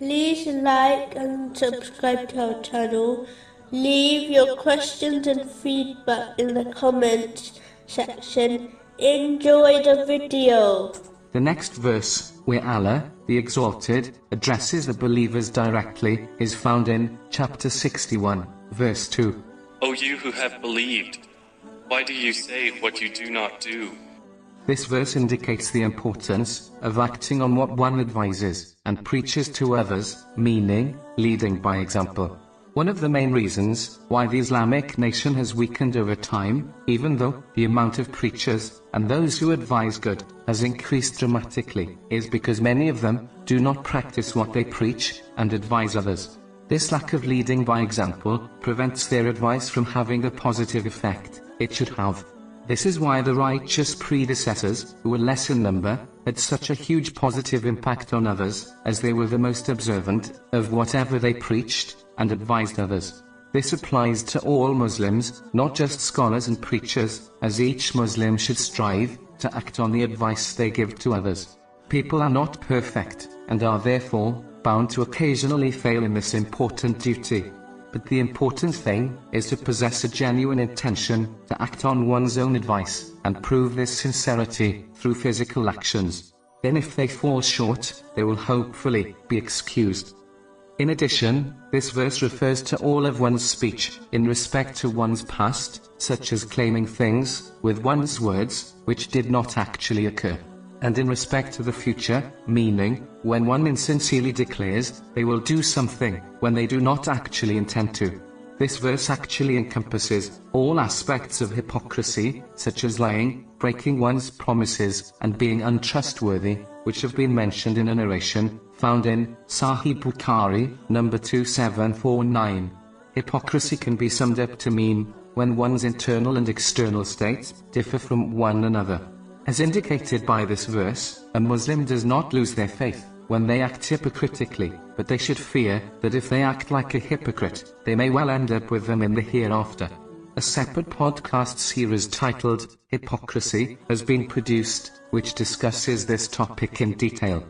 like and subscribe to our channel. Leave your questions and feedback in the comments section. Enjoy the video. The next verse, where Allah, the Exalted, addresses the believers directly, is found in chapter 61, verse 2. O you who have believed, why do you say what you do not do? This verse indicates the importance of acting on what one advises and preaches to others, meaning, leading by example. One of the main reasons why the Islamic nation has weakened over time, even though the amount of preachers and those who advise good has increased dramatically, is because many of them do not practice what they preach and advise others. This lack of leading by example prevents their advice from having the positive effect it should have. This is why the righteous predecessors, who were less in number, had such a huge positive impact on others, as they were the most observant of whatever they preached and advised others. This applies to all Muslims, not just scholars and preachers, as each Muslim should strive to act on the advice they give to others. People are not perfect, and are therefore bound to occasionally fail in this important duty. But the important thing is to possess a genuine intention to act on one's own advice and prove this sincerity through physical actions. Then if they fall short, they will hopefully be excused. In addition, this verse refers to all of one's speech in respect to one's past, such as claiming things with one's words which did not actually occur and in respect to the future, meaning, when one insincerely declares, they will do something, when they do not actually intend to. This verse actually encompasses all aspects of hypocrisy, such as lying, breaking one's promises, and being untrustworthy, which have been mentioned in a narration found in Sahih Bukhari, number 2749. Hypocrisy can be summed up to mean when one's internal and external states differ from one another. As indicated by this verse, a Muslim does not lose their faith when they act hypocritically, but they should fear that if they act like a hypocrite, they may well end up with them in the hereafter. A separate podcast series titled Hypocrisy has been produced, which discusses this topic in detail.